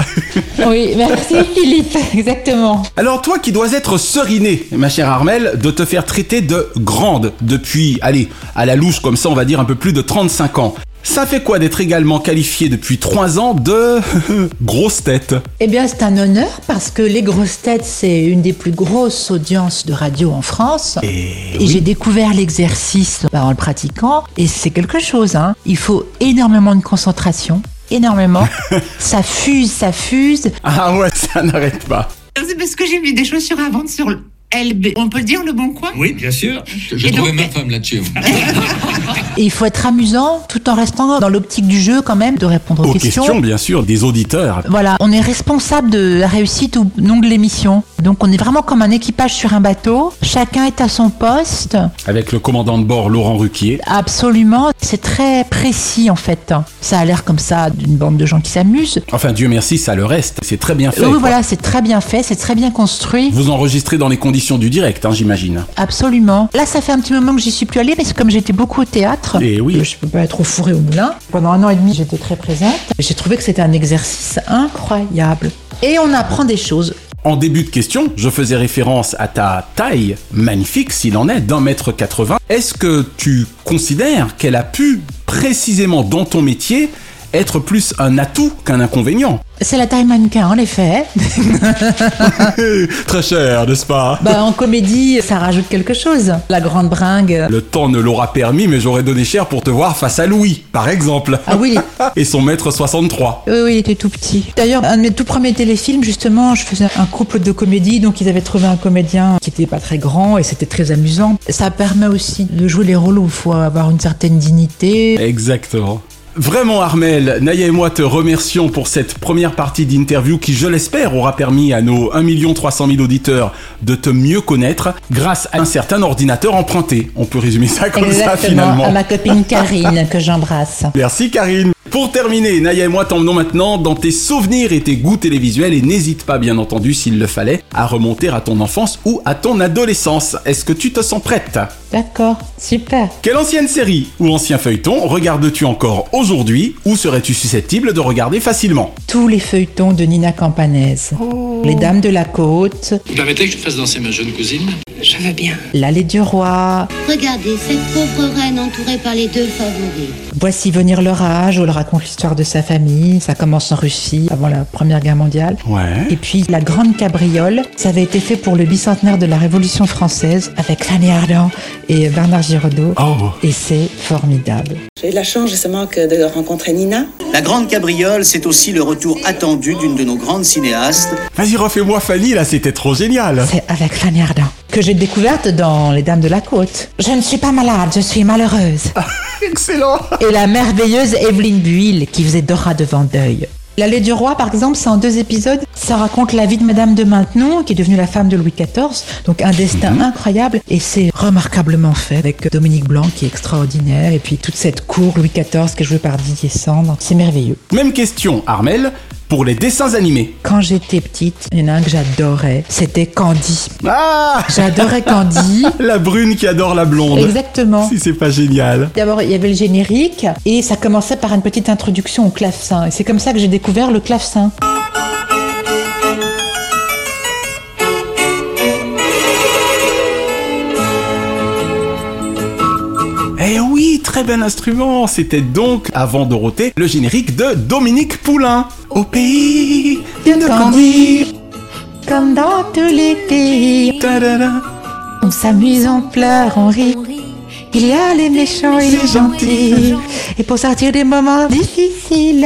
Oui, merci Philippe, exactement. Alors toi qui dois être seriné, ma chère Armelle, de te faire traiter de grande depuis, allez, à la louche comme ça on va dire un peu plus de 35 ans. Ça fait quoi d'être également qualifié depuis 3 ans de [laughs] grosse tête? Eh bien, c'est un honneur parce que Les Grosses Têtes, c'est une des plus grosses audiences de radio en France. Et, Et j'ai découvert l'exercice bah, en le pratiquant et c'est quelque chose. Hein. Il faut énormément de concentration, énormément. [laughs] ça fuse, ça fuse. Ah ouais, ça n'arrête pas. C'est parce que j'ai vu des choses sur à vendre sur LB. On peut le dire, le bon coin? Oui, bien sûr. J'ai trouvé donc- ma femme là-dessus. [laughs] Et il faut être amusant tout en restant dans l'optique du jeu quand même, de répondre aux, Aux questions, bien sûr, des auditeurs. Voilà, on est responsable de la réussite ou non de l'émission. Donc on est vraiment comme un équipage sur un bateau. Chacun est à son poste. Avec le commandant de bord Laurent Ruquier. Absolument, c'est très précis en fait. Ça a l'air comme ça d'une bande de gens qui s'amusent. Enfin, Dieu merci, ça le reste. C'est très bien fait. oui, quoi. voilà, c'est très bien fait, c'est très bien construit. Vous enregistrez dans les conditions du direct, hein, j'imagine. Absolument. Là, ça fait un petit moment que j'y suis plus allée, mais c'est comme j'étais beaucoup au théâtre. Et oui. Je peux pas être au fourré au moulin. Pendant un an et demi, j'étais très présente. J'ai trouvé que c'était un exercice incroyable. Et on apprend des choses. En début de question, je faisais référence à ta taille magnifique, s'il en est, d'un mètre 80. Est-ce que tu considères qu'elle a pu, précisément dans ton métier, être plus un atout qu'un inconvénient C'est la taille mannequin, en effet. [laughs] Très cher, n'est-ce pas? Bah, en comédie, ça rajoute quelque chose. La grande bringue. Le temps ne l'aura permis, mais j'aurais donné cher pour te voir face à Louis, par exemple. Ah oui. [laughs] Et son mètre 63. Oui, oui, il était tout petit. D'ailleurs, un de mes tout premiers téléfilms, justement, je faisais un couple de comédie, donc ils avaient trouvé un comédien qui était pas très grand et c'était très amusant. Ça permet aussi de jouer les rôles où il faut avoir une certaine dignité. Exactement. Vraiment Armel, Naya et moi te remercions pour cette première partie d'interview qui, je l'espère, aura permis à nos 1 300 000 auditeurs de te mieux connaître grâce à un certain ordinateur emprunté. On peut résumer ça comme ça finalement. à ma copine Karine, que j'embrasse. Merci Karine. Pour terminer, Naya et moi t'emmenons maintenant dans tes souvenirs et tes goûts télévisuels et n'hésite pas bien entendu s'il le fallait à remonter à ton enfance ou à ton adolescence. Est-ce que tu te sens prête? D'accord, super. Quelle ancienne série ou ancien feuilleton regardes-tu encore aujourd'hui ou serais-tu susceptible de regarder facilement? Tous les feuilletons de Nina Campanese. Les Dames de la Côte, Vous permettez que je fasse danser ma jeune cousine? Je veux bien. L'Allée du Roi, Regardez cette pauvre reine entourée par les deux favoris. Voici venir l'orage, où elle raconte l'histoire de sa famille. Ça commence en Russie, avant la Première Guerre mondiale. Ouais. Et puis La Grande Cabriole, ça avait été fait pour le bicentenaire de la Révolution française, avec Fanny Ardant et Bernard Giraudot. Oh. Et c'est formidable. J'ai eu la chance justement que de rencontrer Nina. La Grande Cabriole, c'est aussi le retour attendu d'une de nos grandes cinéastes. Vas-y, refais-moi Fanny, là, c'était trop génial. C'est avec Fanny Ardant que j'ai découverte dans Les Dames de la Côte. Je ne suis pas malade, je suis malheureuse. [laughs] Excellent. Et la merveilleuse Evelyne Buil qui faisait Dora de Vendeuil. L'Allée du Roi, par exemple, c'est en deux épisodes. Ça raconte la vie de Madame de Maintenon, qui est devenue la femme de Louis XIV. Donc un destin incroyable. Et c'est remarquablement fait avec Dominique Blanc, qui est extraordinaire. Et puis toute cette cour Louis XIV, qui est jouée par Didier Sandre. C'est merveilleux. Même question, Armel, pour les dessins animés. Quand j'étais petite, il y en a un que j'adorais. C'était Candy. Ah [laughs] J'adorais Candy. La brune qui adore la blonde. Exactement. Si c'est pas génial. D'abord, il y avait le générique et ça commençait par une petite introduction au clavecin. Et c'est comme ça que j'ai découvert le clavecin. Oui, très bel instrument. C'était donc, avant Dorothée, le générique de Dominique Poulain. Au pays de Candy. Comme dans tous les pays. On s'amuse, on pleure, on rit. Il y a les méchants et les gentils. Et pour sortir des moments difficiles,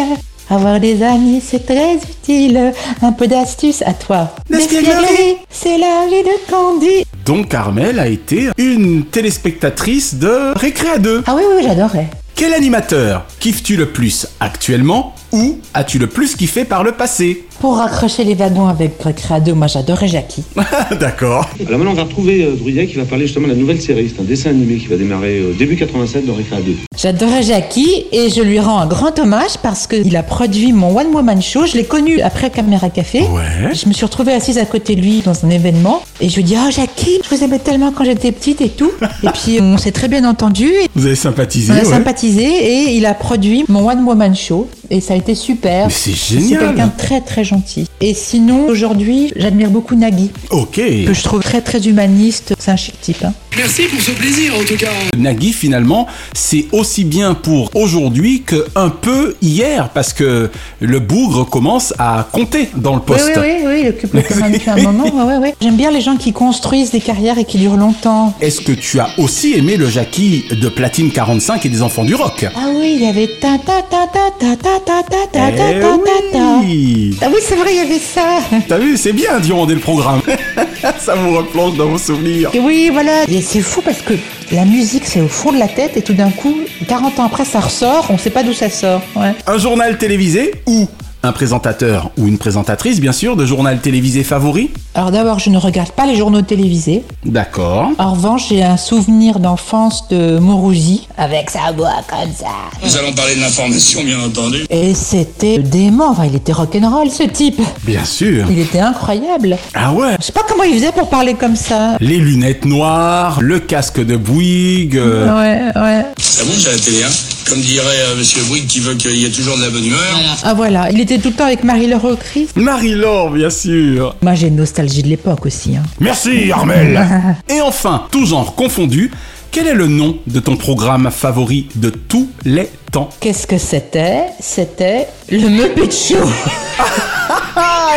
avoir des amis, c'est très utile. Un peu d'astuce à toi. C'est la vie de Candy. Donc Armel a été une téléspectatrice de Récréa 2. Ah oui, oui, j'adorais. Quel animateur kiffes-tu le plus actuellement ou as-tu le plus kiffé par le passé? Pour raccrocher les wagons avec Recreado, moi j'adorais Jackie. [laughs] D'accord. Alors maintenant, on va retrouver euh, qui va parler justement de la nouvelle série. C'est un dessin animé qui va démarrer euh, début 87 dans Recréa 2. J'adorais Jackie et je lui rends un grand hommage parce qu'il a produit mon One Woman Show. Je l'ai connu après Caméra Café. Ouais. Je me suis retrouvée assise à côté de lui dans un événement et je lui dis Oh Jackie, je vous aimais tellement quand j'étais petite et tout. [laughs] et puis on s'est très bien entendu. Et Vous avez sympathisé on a ouais. sympathisé et il a produit mon One Woman Show et ça a été super. C'est C'est génial. quelqu'un de très très gentil. Et sinon, aujourd'hui, j'admire beaucoup Nagui, Ok. que je trouve très très humaniste. C'est un chic type. hein. Merci pour ce plaisir en tout cas. Nagui finalement, c'est aussi bien pour aujourd'hui que un peu hier parce que le bougre commence à compter dans le Oui, poste. oui, oui, oui, il occupe le terrain depuis un moment. Ouais, ouais, ouais. J'aime bien les gens qui construisent des carrières et qui durent longtemps. Est-ce que tu as aussi aimé le Jackie de Platine 45 et des Enfants du Rock Ah oui, il y avait ta ta ta ta ta ta ta ta ta ta Eh ta ta ta. oui. Ah oui, c'est vrai, il y avait ça. T'as vu, c'est bien d'y le programme. Ça vous replonge dans vos souvenirs. Et oui, voilà. Et c'est fou parce que la musique, c'est au fond de la tête et tout d'un coup, 40 ans après, ça ressort. On sait pas d'où ça sort. Un journal télévisé ou un présentateur ou une présentatrice, bien sûr, de journal télévisé favori Alors d'abord, je ne regarde pas les journaux télévisés. D'accord. En revanche, j'ai un souvenir d'enfance de Mourouzi avec sa voix comme ça. Nous allons parler de l'information, bien entendu. Et c'était dément. Enfin, il était rock'n'roll, ce type. Bien sûr. Il était incroyable. Ah ouais Je sais pas comment il faisait pour parler comme ça. Les lunettes noires, le casque de Bouygues. euh, Ouais, ouais. Ça bouge à la télé, hein Comme dirait euh, Monsieur Bouygues qui veut qu'il y ait toujours de la bonne humeur. Ah voilà, il était tout le temps avec Marie-Laure Ocris. Marie-Laure, bien sûr. Moi, j'ai une nostalgie de l'époque aussi. hein. Merci, Armel. [laughs] Et enfin, tout genre confondu, quel est le nom de ton programme favori de tous les temps? Qu'est-ce que c'était? C'était le Muppet Show. [laughs]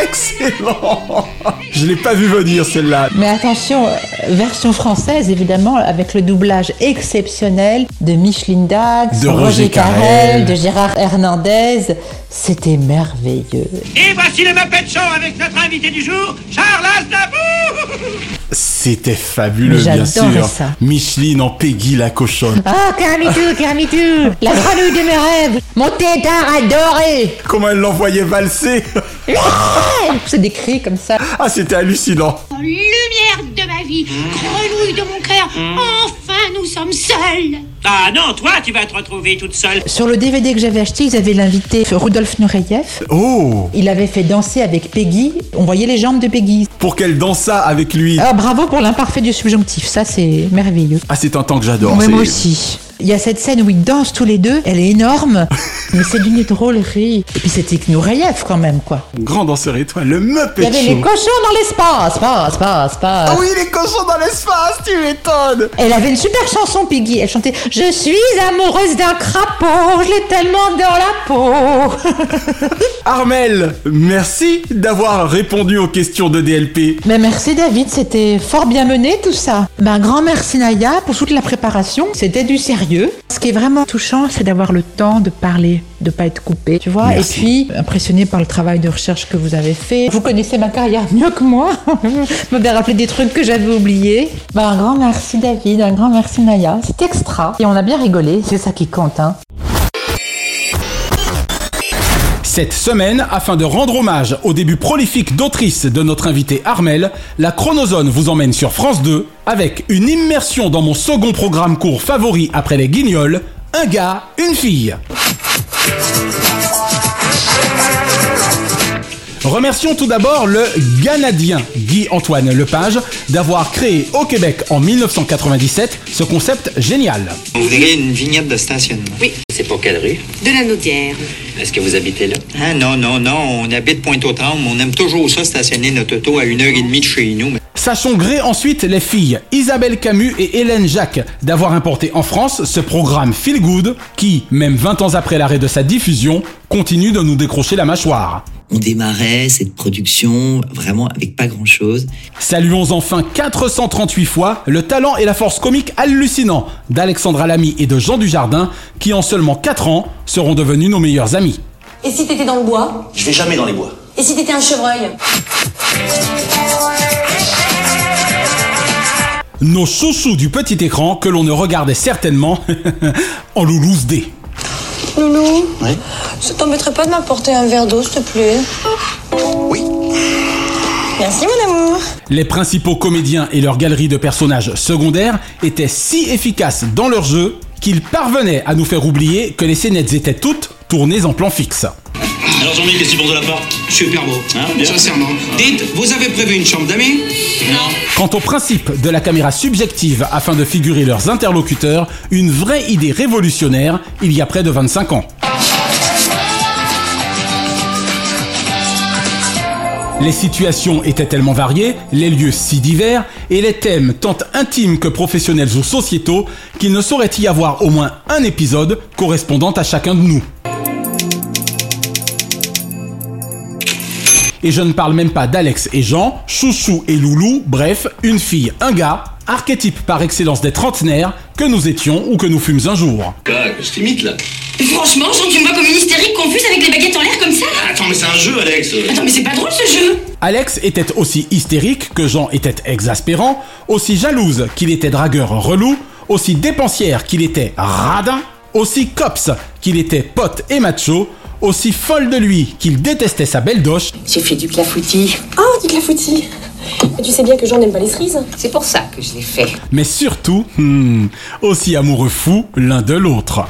Excellent Je l'ai pas vu venir celle-là. Mais attention, euh, version française évidemment, avec le doublage exceptionnel de Micheline Dax, De Roger Carrel. Carrel, de Gérard Hernandez. C'était merveilleux. Et voici le Muppet Show avec notre invité du jour, Charles Aznavour C'était fabuleux, bien sûr. ça. Micheline en Peggy la cochonne. Ah, Carmitou, Carmitou, la grenouille de mes rêves, mon tétard adoré. Comment elle l'envoyait valser C'est des cris comme ça. Ah, c'était hallucinant. Lumière de ma vie, grenouille de mon cœur, enfin nous sommes seuls. Ah non, toi, tu vas te retrouver toute seule. Sur le DVD que j'avais acheté, ils avaient l'invité Rudolf Nureyev. Oh Il avait fait danser avec Peggy. On voyait les jambes de Peggy. Pour qu'elle dansa avec lui. Ah, bravo pour l'imparfait du subjonctif. Ça, c'est merveilleux. Ah, c'est un temps que j'adore. Moi aussi. Il y a cette scène où ils dansent tous les deux. Elle est énorme. [laughs] mais c'est d'une drôlerie. Et puis c'était Nureyev quand même, quoi. Grand danseur étoile, le Muppet Il y avait Show. les cochons dans l'espace. Passe, passe, passe. Ah oui, les cochons dans l'espace, tu m'étonnes Elle avait une super chanson, Peggy. Elle chantait Je suis amoureuse d'un crapaud, je l'ai tellement dans la peau. [laughs] Armel, merci d'avoir répondu aux questions de DLP. Mais merci David, c'était fort bien mené tout ça. Ben, grand merci Naya pour toute la préparation. C'était du sérieux. Ce qui est vraiment touchant, c'est d'avoir le temps de parler, de pas être coupé, tu vois. Merci. Et puis, impressionné par le travail de recherche que vous avez fait. Vous connaissez ma carrière mieux que moi. [laughs] Vous m'avez rappelé des trucs que j'avais oubliés. Ben, un grand merci David, un grand merci Naya. C'était extra. Et on a bien rigolé. C'est ça qui compte, hein. Cette semaine, afin de rendre hommage au début prolifique d'autrice de notre invité Armel, la Chronozone vous emmène sur France 2 avec une immersion dans mon second programme court favori après les guignols, un gars, une fille. Remercions tout d'abord le Ganadien Guy-Antoine Lepage d'avoir créé au Québec en 1997 ce concept génial. On voudrait une vignette de stationnement? Oui. C'est pour quelle rue? De la Naudière. Est-ce que vous habitez là? Ah non, non, non. On habite Pointe-aux-Trembles. On aime toujours ça, stationner notre auto à une heure et demie de chez nous. Sachons gré ensuite les filles Isabelle Camus et Hélène Jacques d'avoir importé en France ce programme Feel Good qui, même 20 ans après l'arrêt de sa diffusion, continue de nous décrocher la mâchoire. On démarrait cette production vraiment avec pas grand chose. Saluons enfin 438 fois le talent et la force comique hallucinant d'Alexandra Lamy et de Jean Dujardin qui en seulement 4 ans seront devenus nos meilleurs amis. Et si t'étais dans le bois? Je vais jamais dans les bois. Et si t'étais un chevreuil? Nos chouchous du petit écran que l'on ne regardait certainement [laughs] en loulouse D. Loulou Ouais. Ça t'embêterait pas de m'apporter un verre d'eau, s'il te plaît? Oui. Merci, mon amour. Les principaux comédiens et leur galerie de personnages secondaires étaient si efficaces dans leur jeu qu'ils parvenaient à nous faire oublier que les scénettes étaient toutes tournées en plan fixe. Alors Jean-Mi, qu'est-ce que tu penses de la part Super beau. Hein, bien Sincèrement. Dites, vous avez prévu une chambre d'amis? Non. Quant au principe de la caméra subjective afin de figurer leurs interlocuteurs, une vraie idée révolutionnaire il y a près de 25 ans. Les situations étaient tellement variées, les lieux si divers, et les thèmes tant intimes que professionnels ou sociétaux, qu'il ne saurait y avoir au moins un épisode correspondant à chacun de nous. Et je ne parle même pas d'Alex et Jean, Chouchou et Loulou, bref, une fille, un gars, archétype par excellence des trentenaires, que nous étions ou que nous fûmes un jour. Quoi Que je t'imite là. Franchement, Jean, tu me vois comme une hystérique confuse avec les baguettes en l'air comme ça Attends, mais c'est un jeu, Alex. Attends, mais c'est pas drôle ce jeu. Alex était aussi hystérique que Jean était exaspérant, aussi jalouse qu'il était dragueur relou, aussi dépensière qu'il était radin, aussi cops qu'il était pote et macho, aussi folle de lui qu'il détestait sa belle doche, J'ai fait du clafoutis. Oh, du clafoutis Mais tu sais bien que Jean n'aime pas les cerises. C'est pour ça que je l'ai fait. mais surtout, hmm, aussi amoureux fou l'un de l'autre.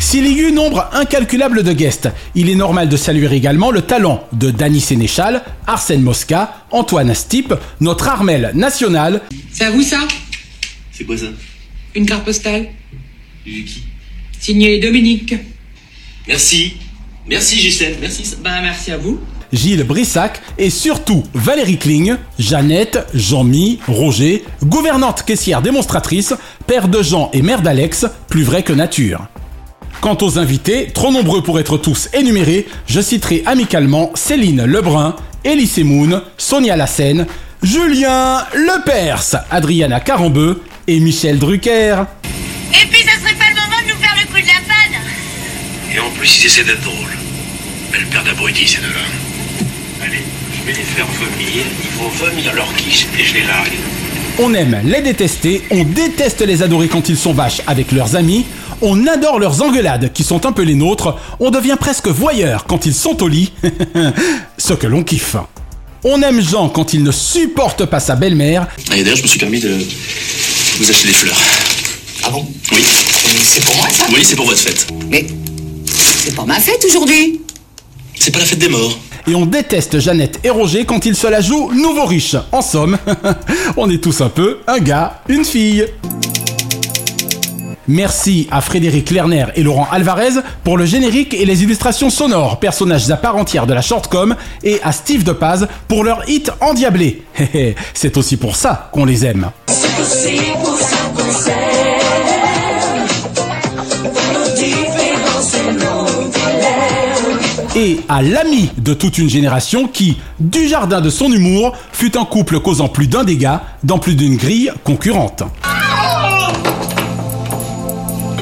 S'il y eut nombre incalculable de guests, il est normal de saluer également le talent de Danny Sénéchal, Arsène Mosca, Antoine Stipe, notre Armel national, C'est à vous ça? C'est quoi ça? Une carte postale? Du qui? Signée Dominique. Merci. Merci Gisèle, merci. ça- Ben merci à vous. Gilles Brissac et surtout Valérie Kling, Jeannette, Jean-Mi, Roger, gouvernante caissière démonstratrice, père de Jean et mère d'Alex, plus vrai que nature. Quant aux invités, trop nombreux pour être tous énumérés, je citerai amicalement Céline Lebrun, Elie Semoun, Sonia Lassène, Julien Lepers, Adriana Carambeu et Michel Drucker. Et puis, ça serait pas le moment de nous faire le coup de la panne Et en plus, ils essaient d'être drôles. Belle paire d'abrutis, ces deux-là. Allez, je vais les faire vomir. Ils vont vomir leur quiche et je les largue. On aime les détester, on déteste les adorer quand ils sont vaches avec leurs amis, on adore leurs engueulades qui sont un peu les nôtres, on devient presque voyeur quand ils sont au lit, [laughs] ce que l'on kiffe. On aime Jean quand il ne supporte pas sa belle-mère, Et d'ailleurs, je me suis permis de vous acheter des fleurs. Ah bon? Oui. C'est pour moi ça? Oui, c'est pour votre fête. Mais c'est pas ma fête aujourd'hui. C'est pas la fête des morts. et on déteste Jeannette et Roger quand ils se la jouent nouveau riche. En somme, [laughs] on est tous un peu un gars, une fille. Merci à Frédéric Lerner et Laurent Alvarez pour le générique et les illustrations sonores, personnages à part entière de la shortcom, et à Steve Depaz pour leur hit endiablé. [laughs] C'est aussi pour ça qu'on les aime. C'est aussi pour ça qu'on s'aime. Et à l'ami de toute une génération qui, du jardin de son humour, fut un couple causant plus d'un dégât dans plus d'une grille concurrente.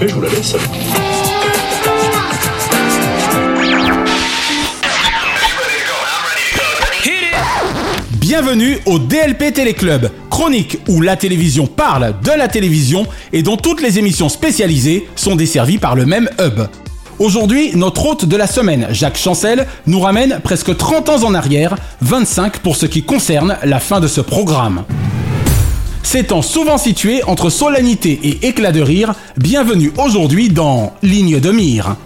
Que je vous la laisse. Bienvenue au DLP Téléclub, chronique où la télévision parle de la télévision et dont toutes les émissions spécialisées sont desservies par le même hub. Aujourd'hui, notre hôte de la semaine, Jacques Chancel, nous ramène presque 30 ans en arrière, 25 pour ce qui concerne la fin de ce programme. S'étant souvent situé entre solennité et éclat de rire, bienvenue aujourd'hui dans Ligne de mire.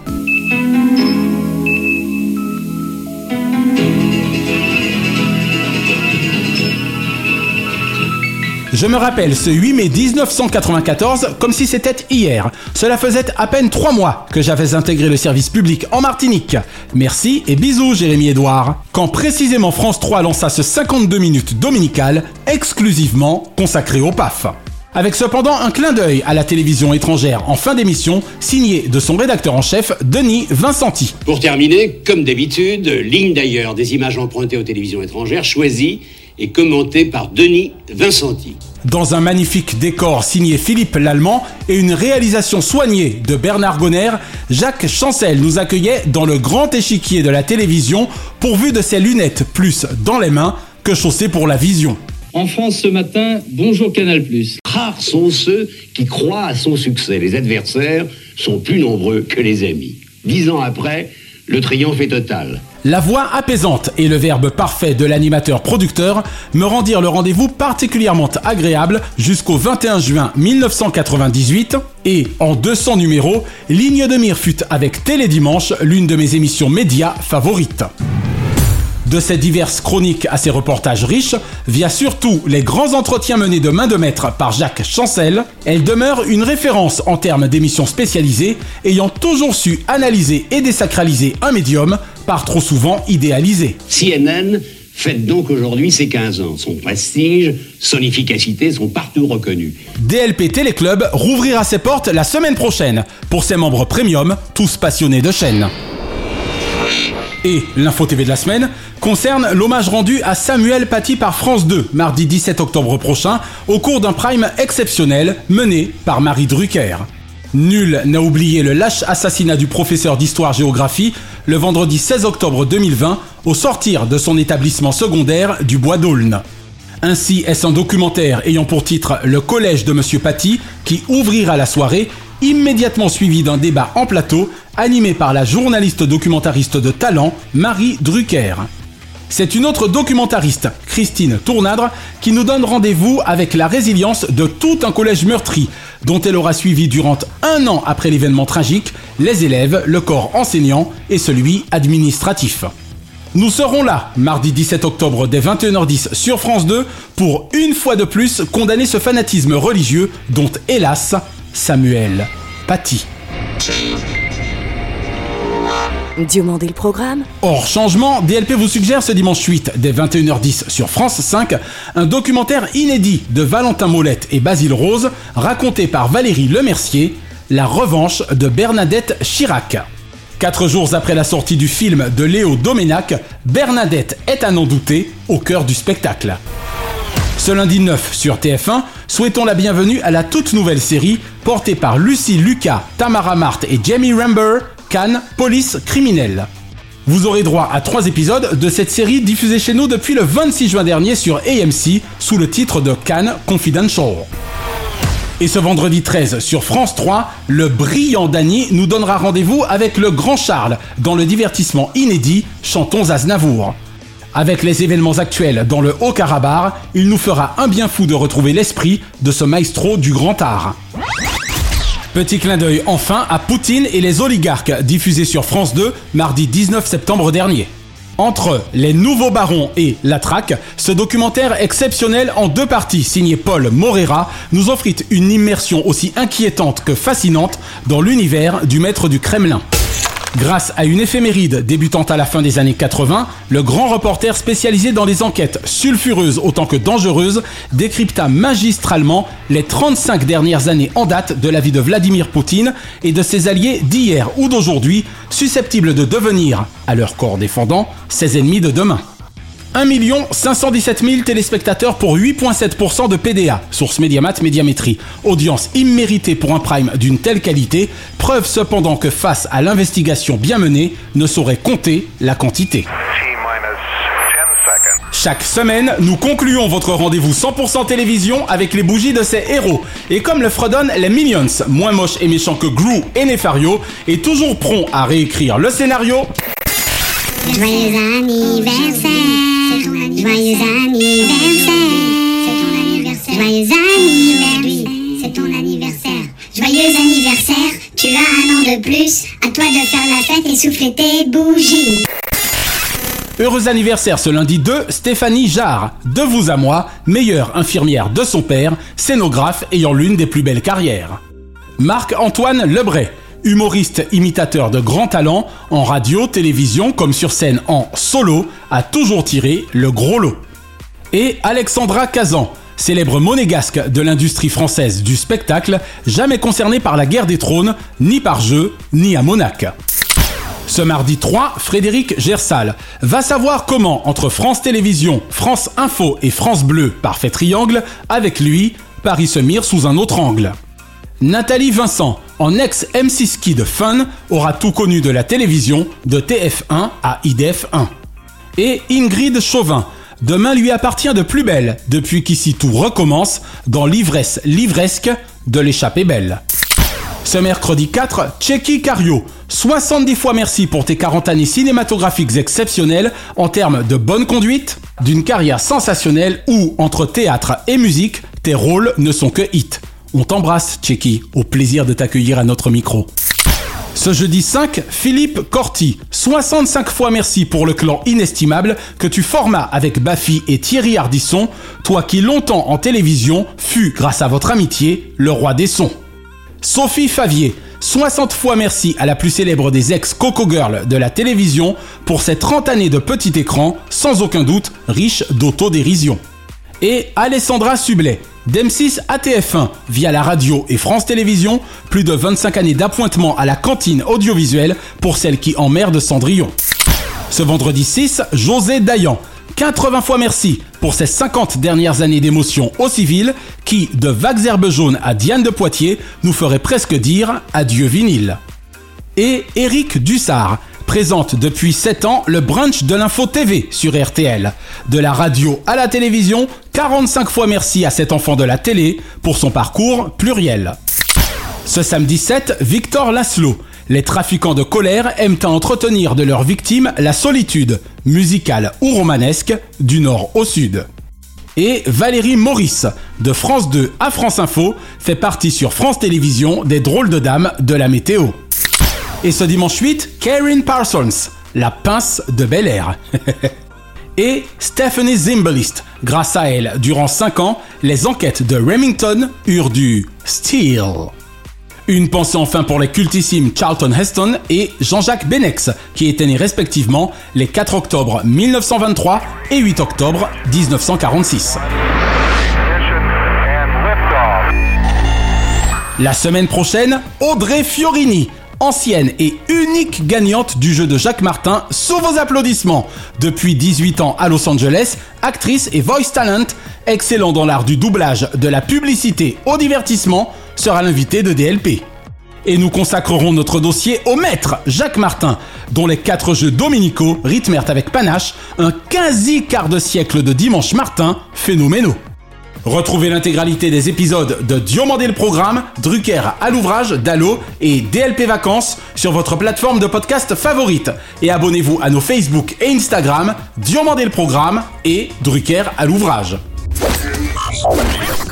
Je me rappelle ce 8 mai 1994 comme si c'était hier. Cela faisait à peine trois mois que j'avais intégré le service public en Martinique. Merci et bisous Jérémy Edouard. Quand précisément France 3 lança ce 52 minutes dominical exclusivement consacré au PAF. Avec cependant un clin d'œil à la télévision étrangère en fin d'émission, signé de son rédacteur en chef, Denis Vincenti. Pour terminer, comme d'habitude, ligne d'ailleurs des images empruntées aux télévisions étrangères, choisies et commentées par Denis Vincenti. Dans un magnifique décor signé Philippe Lallemand et une réalisation soignée de Bernard Gonner, Jacques Chancel nous accueillait dans le grand échiquier de la télévision pourvu de ses lunettes plus dans les mains que chaussées pour la vision. En France ce matin, bonjour Canal+. Rares sont ceux qui croient à son succès. Les adversaires sont plus nombreux que les amis. Dix ans après, Le triomphe est total. La voix apaisante et le verbe parfait de l'animateur-producteur me rendirent le rendez-vous particulièrement agréable jusqu'au 21 juin 1998 et, en 200 numéros, Ligne de mire fut avec Télédimanche l'une de mes émissions médias favorites. De ces diverses chroniques à ces reportages riches, via surtout les grands entretiens menés de main de maître par Jacques Chancel, elle demeure une référence en termes d'émissions spécialisées, ayant toujours su analyser et désacraliser un médium, par trop souvent idéalisé. CNN fête donc aujourd'hui ses 15 ans. Son prestige, son efficacité sont partout reconnus. DLP Téléclub rouvrira ses portes la semaine prochaine pour ses membres premium, tous passionnés de chaîne. Et l'info TV de la semaine concerne l'hommage rendu à Samuel Paty par France 2 mardi 17 octobre prochain au cours d'un prime exceptionnel mené par Marie Drucker. Nul n'a oublié le lâche assassinat du professeur d'histoire-géographie le vendredi 16 octobre 2020 au sortir de son établissement secondaire du Bois d'Aulne. Ainsi est-ce un documentaire ayant pour titre Le collège de Monsieur Paty qui ouvrira la soirée, immédiatement suivi d'un débat en plateau animé par la journaliste documentariste de talent Marie Drucker. C'est une autre documentariste, Christine Tournadre, qui nous donne rendez-vous avec la résilience de tout un collège meurtri, dont elle aura suivi durant un an après l'événement tragique les élèves, le corps enseignant et celui administratif. Nous serons là, mardi 17 octobre dès 21h10 sur France 2, pour une fois de plus condamner ce fanatisme religieux dont, hélas, Samuel pâtit. Diomandé le programme Hors changement, DLP vous suggère ce dimanche 8 dès 21h10 sur France 5 un documentaire inédit de Valentin Molette et Basile Rose raconté par Valérie Lemercier, La revanche de Bernadette Chirac. Quatre jours après la sortie du film de Léo Doménac, Bernadette est à n'en douter au cœur du spectacle. Ce lundi 9 sur TF1, souhaitons la bienvenue à la toute nouvelle série portée par Lucie Lucas, Tamara Mart et Jamie Ramber, Cannes, Police Criminelle. Vous aurez droit à trois épisodes de cette série diffusée chez nous depuis le 26 juin dernier sur AMC sous le titre de Cannes Confidential. Et ce vendredi 13 sur France 3, le brillant Dany nous donnera rendez-vous avec le grand Charles dans le divertissement inédit Chantons Aznavour. Avec les événements actuels dans le Haut-Karabakh, il nous fera un bien fou de retrouver l'esprit de ce maestro du grand art. Petit clin d'œil enfin à Poutine et les oligarques, diffusé sur France 2 mardi 19 septembre dernier. Entre Les Nouveaux Barons et La Traque, ce documentaire exceptionnel en deux parties signé Paul Morera nous offre une immersion aussi inquiétante que fascinante dans l'univers du maître du Kremlin. Grâce à une éphéméride débutant à la fin des années 80, le grand reporter spécialisé dans les enquêtes sulfureuses autant que dangereuses décrypta magistralement les 35 dernières années en date de la vie de Vladimir Poutine et de ses alliés d'hier ou d'aujourd'hui, susceptibles de devenir, à leur corps défendant, ses ennemis de demain. 1 517 000 téléspectateurs pour 8,7% de PDA, source Mediamat Médiamétrie. Audience imméritée pour un prime d'une telle qualité, preuve cependant que face à l'investigation bien menée, ne saurait compter la quantité. Chaque semaine, nous concluons votre rendez-vous 100% télévision avec les bougies de ces héros. Et comme le fredonnent les Minions, moins moches et méchants que Gru et Nefario, et toujours prompt à réécrire le scénario. Joyeux anniversaire, c'est ton anniversaire, joyeux anniversaire, c'est ton anniversaire, joyeux anniversaire, tu as un an de plus, à toi de faire la fête et souffler tes bougies. Heureux anniversaire ce lundi 2, Stéphanie Jarre. De vous à moi, meilleure infirmière de son père, scénographe ayant l'une des plus belles carrières. Marc-Antoine Lebray, humoriste imitateur de grand talent, en radio, télévision comme sur scène en solo, a toujours tiré le gros lot. Et Alexandra Kazan, célèbre monégasque de l'industrie française du spectacle, jamais concernée par la guerre des trônes, ni par jeu, ni à Monac. Ce mardi 3, Frédéric Gersal va savoir comment, entre France Télévisions, France Info et France Bleu, parfait triangle, avec lui, Paris se mire sous un autre angle. Nathalie Vincent, en ex-MC Ski de Fun, aura tout connu de la télévision, de TF1 à IDF1. Et Ingrid Chauvin, demain lui appartient de plus belle, depuis qu'ici tout recommence, dans l'ivresse livresque de l'échappée belle. Ce mercredi 4, Checky Cario. 70 fois merci pour tes 40 années cinématographiques exceptionnelles en termes de bonne conduite, d'une carrière sensationnelle où, entre théâtre et musique, tes rôles ne sont que hits. On t'embrasse, Checky. Au plaisir de t'accueillir à notre micro. Ce jeudi 5, Philippe Corti. 65 fois merci pour le clan inestimable que tu formas avec Baffy et Thierry Ardisson, toi qui longtemps en télévision fus, grâce à votre amitié, le roi des sons. Sophie Favier. 60 fois merci à la plus célèbre des ex-Coco Girl de la télévision pour ses 30 années de petit écran, sans aucun doute riche d'autodérision. Et Alessandra Sublet. d'M6 à TF1 via la radio et France Télévisions, plus de 25 années d'appointement à la cantine audiovisuelle pour celle qui emmerde Cendrillon. Ce vendredi 6, José Dayan. 80 fois merci pour ces 50 dernières années d'émotion au civil qui, de vagues herbes jaunes à Diane de Poitiers, nous ferait presque dire adieu vinyle. Et Eric Dussard présente depuis 7 ans le brunch de l'info TV sur RTL. De la radio à la télévision, 45 fois merci à cet enfant de la télé pour son parcours pluriel. Ce samedi 7, Victor Laszlo. Les trafiquants de colère aiment à entretenir de leurs victimes la solitude, musicale ou romanesque, du nord au sud. Et Valérie Maurice, de France 2 à France Info, fait partie sur France Télévisions des drôles de dames de la météo. Et ce dimanche 8, Karen Parsons, la pince de Bel Air. [laughs] Et Stephanie Zimbalist. Grâce à elle, durant 5 ans, les enquêtes de Remington eurent du steel. Une pensée enfin pour les cultissimes Charlton Heston et Jean-Jacques Benex, qui étaient nés respectivement les 4 octobre 1923 et 8 octobre 1946. La semaine prochaine, Audrey Fiorini, ancienne et unique gagnante du jeu de Jacques Martin, sous vos applaudissements. Depuis 18 ans à Los Angeles, actrice et voice talent, excellent dans l'art du doublage, de la publicité au divertissement, sera l'invité de DLP. Et nous consacrerons notre dossier au maître Jacques Martin, dont les quatre jeux dominicaux rythmèrent avec panache un quasi quart de siècle de dimanche Martin phénoménaux. Retrouvez l'intégralité des épisodes de Diomandé le Programme, Drucker à l'ouvrage, Dallo et DLP Vacances sur votre plateforme de podcast favorite. Et abonnez-vous à nos Facebook et Instagram, Diomandé le Programme et Drucker à l'ouvrage.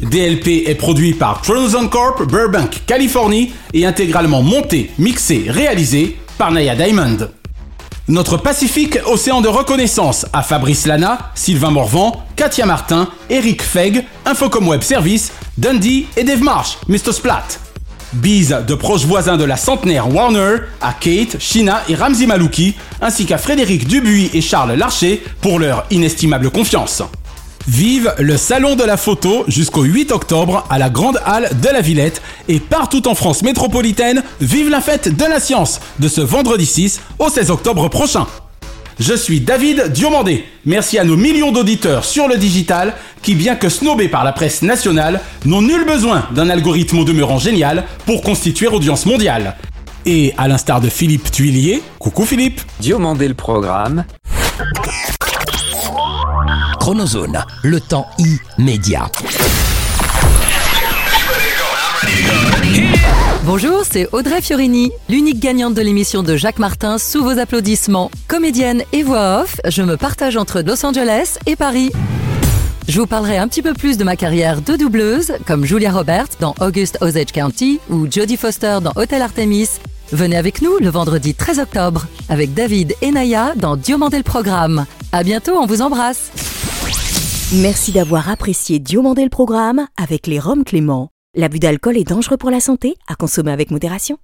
DLP est produit par Tronzon Corp, Burbank, Californie et intégralement monté, mixé, réalisé par Naya Diamond. Notre Pacifique Océan de reconnaissance à Fabrice Lana, Sylvain Morvan, Katia Martin, Eric Feg, Infocom Web Service, Dundee et Dave Marsh, Mr. Splat. Bise de proches voisins de la centenaire Warner à Kate, Shina et Ramzi Malouki, ainsi qu'à Frédéric Dubuis et Charles Larcher pour leur inestimable confiance. Vive le Salon de la photo jusqu'au 8 octobre à la Grande Halle de la Villette et partout en France métropolitaine, vive la fête de la science de ce vendredi 6 au 16 octobre prochain. Je suis David Diomandé. Merci à nos millions d'auditeurs sur le digital qui, bien que snobés par la presse nationale, n'ont nul besoin d'un algorithme au demeurant génial pour constituer audience mondiale. Et à l'instar de Philippe Tuilier, coucou Philippe. Diomandé le programme. Le temps immédiat. Bonjour, c'est Audrey Fiorini, l'unique gagnante de l'émission de Jacques Martin sous vos applaudissements. Comédienne et voix off, je me partage entre Los Angeles et Paris. Je vous parlerai un petit peu plus de ma carrière de doubleuse, comme Julia Roberts dans August Osage County ou Jodie Foster dans Hotel Artemis. Venez avec nous le vendredi 13 octobre avec David et Naya dans Diomandé le programme. À bientôt, on vous embrasse. Merci d'avoir apprécié Diomandé le programme avec les Roms Clément. L'abus d'alcool est dangereux pour la santé, à consommer avec modération.